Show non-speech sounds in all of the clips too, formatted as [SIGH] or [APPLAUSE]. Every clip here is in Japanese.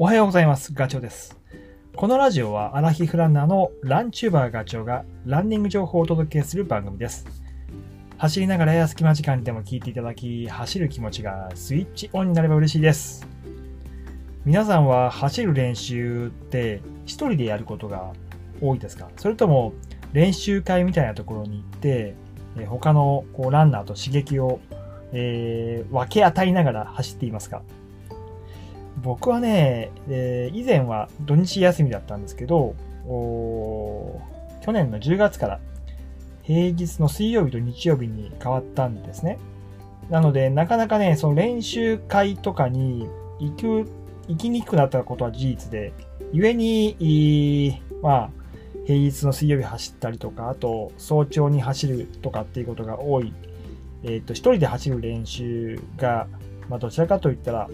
おはようございます。ガチョウです。このラジオはアラヒフランナーのランチューバーガチョウがランニング情報をお届けする番組です。走りながらや隙間時間にでも聞いていただき、走る気持ちがスイッチオンになれば嬉しいです。皆さんは走る練習って一人でやることが多いですか？それとも練習会みたいなところに行って、他のこうランナーと刺激を、えー分け与えながら走っていますか？僕はね、えー以前は土日休みだったんですけど、去年の10月から平日の水曜日と日曜日に変わったんですね。なので、なかなかね、その練習会とかに行く、行きにくくなったことは事実で、故に、まあ、平日の水曜日走ったりとか、あと早朝に走るとかっていうことが多い。えっ、と、一人で走る練習が、まあ、どちらかといったら、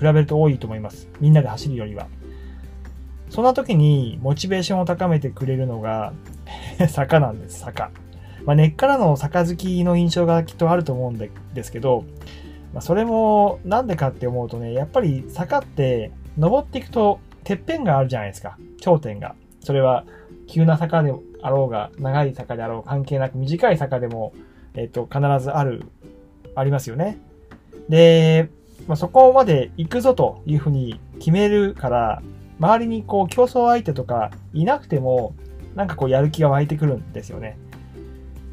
比べると多いと思います。みんなで走るよりは。そんな時にモチベーションを高めてくれるのが [LAUGHS] 坂なんです、坂。まあ、根っからの坂好きの印象がきっとあると思うんでですけど、まあ、それもなんでかって思うとね、やっぱり坂って登っていくとてっぺんがあるじゃないですか。頂点が。それは急な坂であろうが、長い坂であろう関係なく短い坂でも、えっと、必ずある、ありますよね。で、まあ、そこまで行くぞというふうに決めるから、周りにこう競争相手とかいなくても、なんかこうやる気が湧いてくるんですよね。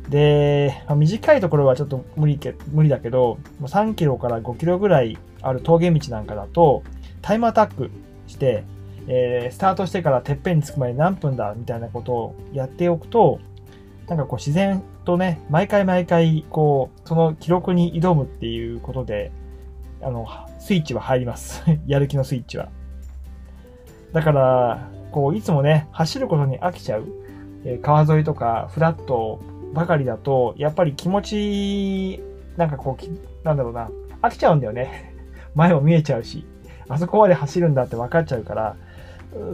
で、まあ短いところはちょっと無理け無理だけど、もう3キロから5キロぐらいある峠道なんかだと、タイムアタックして、えースタートしてからてっぺんに着くまで何分だみたいなことをやっておくと、なんかこう自然とね、毎回毎回、こう、その記録に挑むっていうことで、あの、スイッチは入ります。[LAUGHS] やる気のスイッチは。だから、こう、いつもね、走ることに飽きちゃう、え川沿いとかフラットばかりだと、やっぱり気持ち、なんかこうき、なんだろうな、飽きちゃうんだよね。[LAUGHS] 前も見えちゃうし、あそこまで走るんだって分かっちゃうから、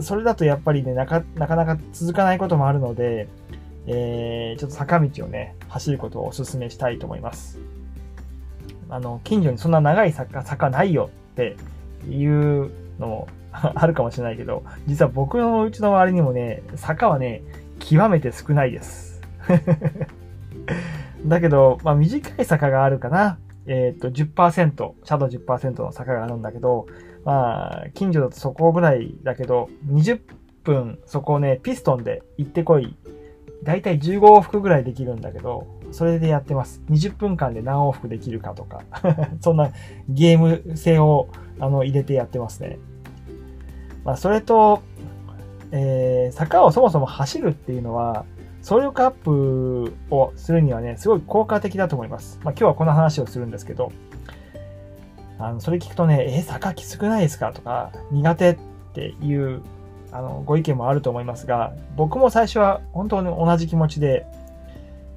それだとやっぱりね、なかなかなか続かないこともあるので、えー、ちょっと坂道をね、走ることをお勧めしたいと思います。あの、近所にそんな長い坂、坂ないよっていうのもあるかもしれないけど、実は僕のうちの周りにもね、坂はね、極めて少ないです。[LAUGHS] だけど、まあ短い坂があるかな。えっ、と、10%、シャドウ10%の坂があるんだけど、まあ、近所だとそこぐらいだけど、20分そこをね、ピストンで行ってこい。だいたい15往復ぐらいできるんだけど、それでやってます。20分間で何往復できるかとか、[LAUGHS] そんなゲーム性をあの入れてやってますね。まあ、それと、えー坂をそもそも走るっていうのは、走力アップをするにはね、すごい効果的だと思います。まあ、今日はこの話をするんですけど、あの、それ聞くとね、え、坂きつくないですかとか、苦手っていう、あの、ご意見もあると思いますが、僕も最初は本当に同じ気持ちで、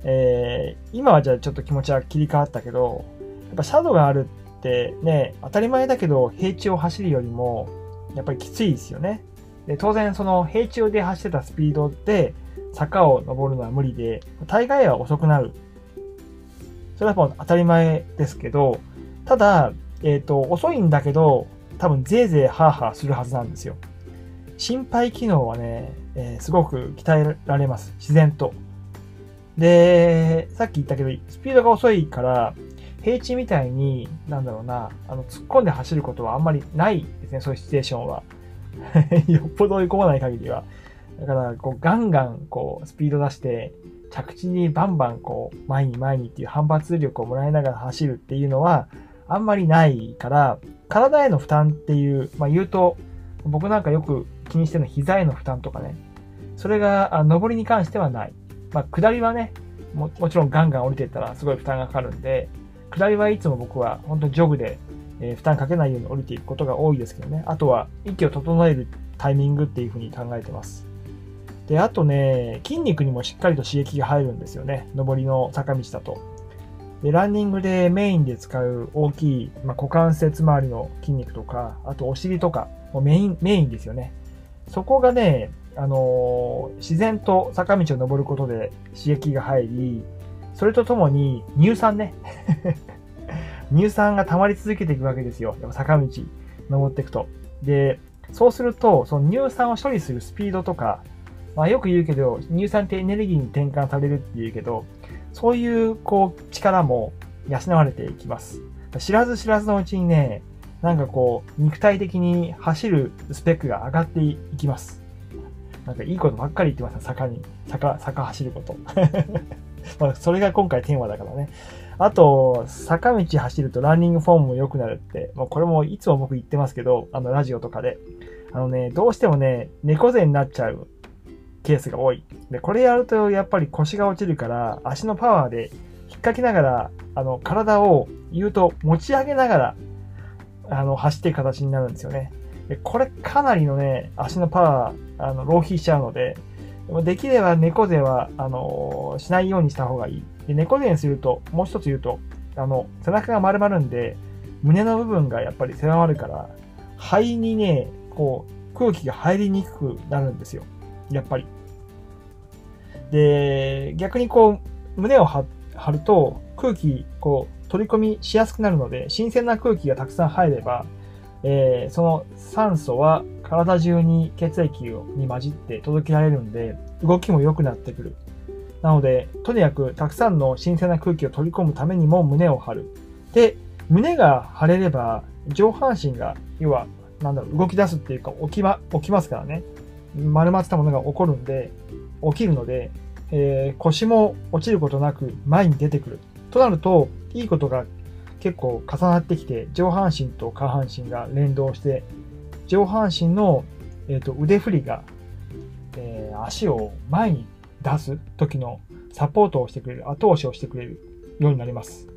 えー今はじゃあちょっと気持ちは切り替わったけど、やっぱシャドウがあるってね、当たり前だけど、平地を走るよりも、やっぱりきついですよね。で、当然その平地で走ってたスピードで坂を登るのは無理で、大概は遅くなる。それはもう当たり前ですけど、ただ、えっ、と、遅いんだけど、多分ぜいぜいハーハーするはずなんですよ。心肺機能はね、えーすごく鍛えられます。自然と。で、さっき言ったけど、スピードが遅いから、平地みたいに、なんだろうな、あの、突っ込んで走ることはあんまりないですね、そういうシチュエーションは。[LAUGHS] よっぽど追い込まない限りは。だから、こう、ガンガン、こう、スピード出して、着地にバンバン、こう、前に前にっていう反発力をもらいながら走るっていうのは、あんまりないから、体への負担っていう、まあ言うと、僕なんかよく気にしてるのは膝への負担とかね。それが、あ上りに関してはない。まあ、下りはね、ももちろんガンガン降りていったらすごい負担がかかるんで、下りはいつも僕は本当にジョグで、えー負担かけないように降りていくことが多いですけどね。あとは息を整えるタイミングっていうふうに考えてます。で、あとね、筋肉にもしっかりと刺激が入るんですよね。上りの坂道だと。で、ランニングでメインで使う大きい、まあ、股関節周りの筋肉とか、あとお尻とか、もうメイン、メインですよね。そこがね、あの自然と坂道を登ることで刺激が入り、それとともに乳酸ね。[LAUGHS] 乳酸が溜まり続けていくわけですよ。やっぱ坂道登っていくと。で、そうすると、その乳酸を処理するスピードとか、まあよく言うけど、乳酸ってエネルギーに転換されるって言うけど、そういうこう力も養われていきます。知らず知らずのうちにね、なんかこう、肉体的に走るスペックが上がっていきます。なんかいいことばっかり言ってます坂に、坂、坂走ること。[LAUGHS] まあ、それが今回テーマだからね。あと、坂道走るとランニングフォームも良くなるって、もうこれもいつも僕言ってますけど、あの、ラジオとかで。あのね、どうしてもね、猫背になっちゃうケースが多い。で、これやるとやっぱり腰が落ちるから、足のパワーで引っ掛けながら、あの、体を言うと持ち上げながら、あの、走っていく形になるんですよね。で、これかなりのね、足のパワー、あの、浪費しちゃうので、できれば猫背は、あの、しないようにした方がいい。で、猫背にすると、もう一つ言うと、あの、背中が丸まるんで、胸の部分がやっぱり狭まるから、肺にね、こう、空気が入りにくくなるんですよ。やっぱり。で、逆にこう、胸を張ると空気、こう、取り込みしやすくなるので、新鮮な空気がたくさん入れば、えー、その酸素は体中に血液に混じって届けられるんで、動きも良くなってくる。なので、とにかくたくさんの新鮮な空気を取り込むためにも胸を張る。で、胸が張れれば、上半身が、要は、なんだろう、動き出すっていうか、起きま、起きますからね。丸まってたものが起こるんで、起きるので、えー、腰も落ちることなく前に出てくる。となると、いいことが結構重なってきて、上半身と下半身が連動して、上半身の、えーと、腕振りが、えー、足を前に出す時のサポートをしてくれる、後押しをしてくれるようになります。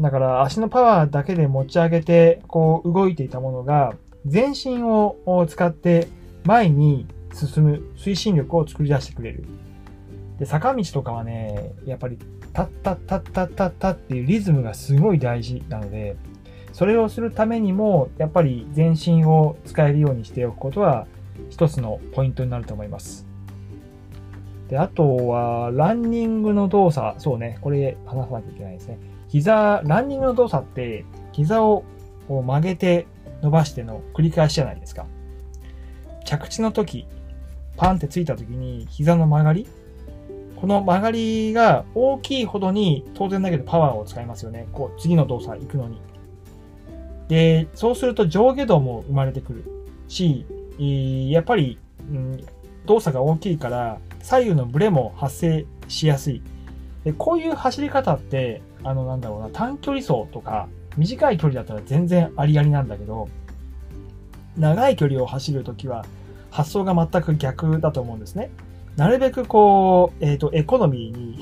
だから足のパワーだけで持ち上げて、こう動いていたものが、全身を使って前に進む推進力を作り出してくれる。で、坂道とかはね、やっぱり、タッタッタッタッタッタっていうリズムがすごい大事なので、それをするためにも、やっぱり全身を使えるようにしておくことは、一つのポイントになると思います。で、あとは、ランニングの動作。そうね、これ話さなきゃいけないですね。膝、ランニングの動作って、膝を曲げて伸ばしての繰り返しじゃないですか。着地の時、パンってついた時に膝の曲がりこの曲がりが大きいほどに当然だけどパワーを使いますよね。こう次の動作行くのに。で、そうすると上下動も生まれてくるし、やっぱり、うん、動作が大きいから左右のブレも発生しやすい。でこういう走り方って、あのなんだろうな、短距離走とか短い距離だったら全然ありありなんだけど、長い距離を走るときは発想が全く逆だと思うんですね。なるべくこう、えっ、ー、と、エコノミーに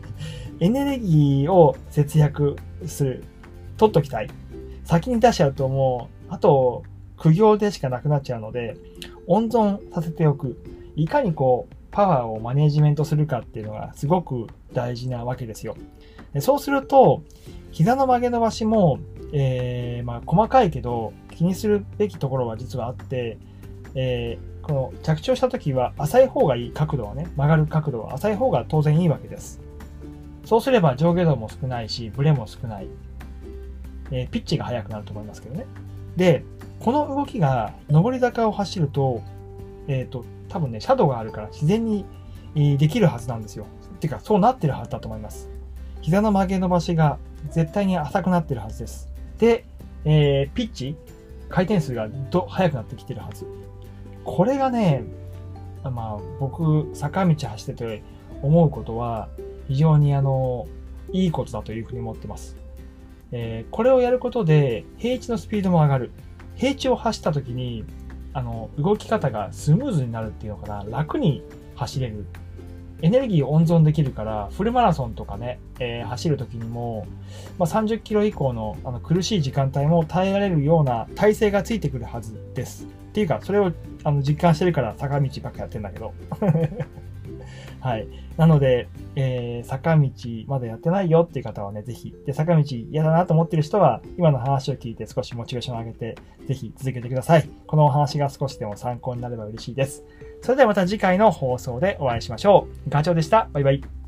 [LAUGHS] エネルギーを節約する。取っときたい。先に出しちゃうともう、あと、苦行でしかなくなっちゃうので、温存させておく。いかにこう、パワーをマネジメントするかっていうのがすごく大事なわけですよ。でそうすると、膝の曲げ伸ばしも、えー、まあ、細かいけど、気にするべきところは実はあって、えーこの着地をした時は浅い方がいい角度はね、曲がる角度は浅い方が当然いいわけです。そうすれば上下動も少ないし、ブレも少ない。えー、ピッチが速くなると思いますけどね。で、この動きが上り坂を走ると、えっ、ー、と、多分ね、シャドウがあるから自然にできるはずなんですよ。てか、そうなってるはずだと思います。膝の曲げ伸ばしが絶対に浅くなってるはずです。で、えー、ピッチ、回転数がど速くなってきてるはず。これがね、まあ僕、坂道走ってて思うことは、非常にあの、いいことだというふうに思ってます。えー、これをやることで、平地のスピードも上がる。平地を走った時に、あの、動き方がスムーズになるっていうのかな、楽に走れる。エネルギーを温存できるから、フルマラソンとかね、えー、走る時にも、まあ、30キロ以降のあの苦しい時間帯も耐えられるような体勢がついてくるはずです。っていうか、それをあの実感してるから坂道ばっかやってんだけど。[LAUGHS] はい。なので、えー、坂道まだやってないよっていう方はね、ぜひ。で、坂道嫌だなと思ってる人は、今の話を聞いて少しモチベーションを上げて、ぜひ続けてください。このお話が少しでも参考になれば嬉しいです。それではまた次回の放送でお会いしましょう。ガチョウでした。バイバイ。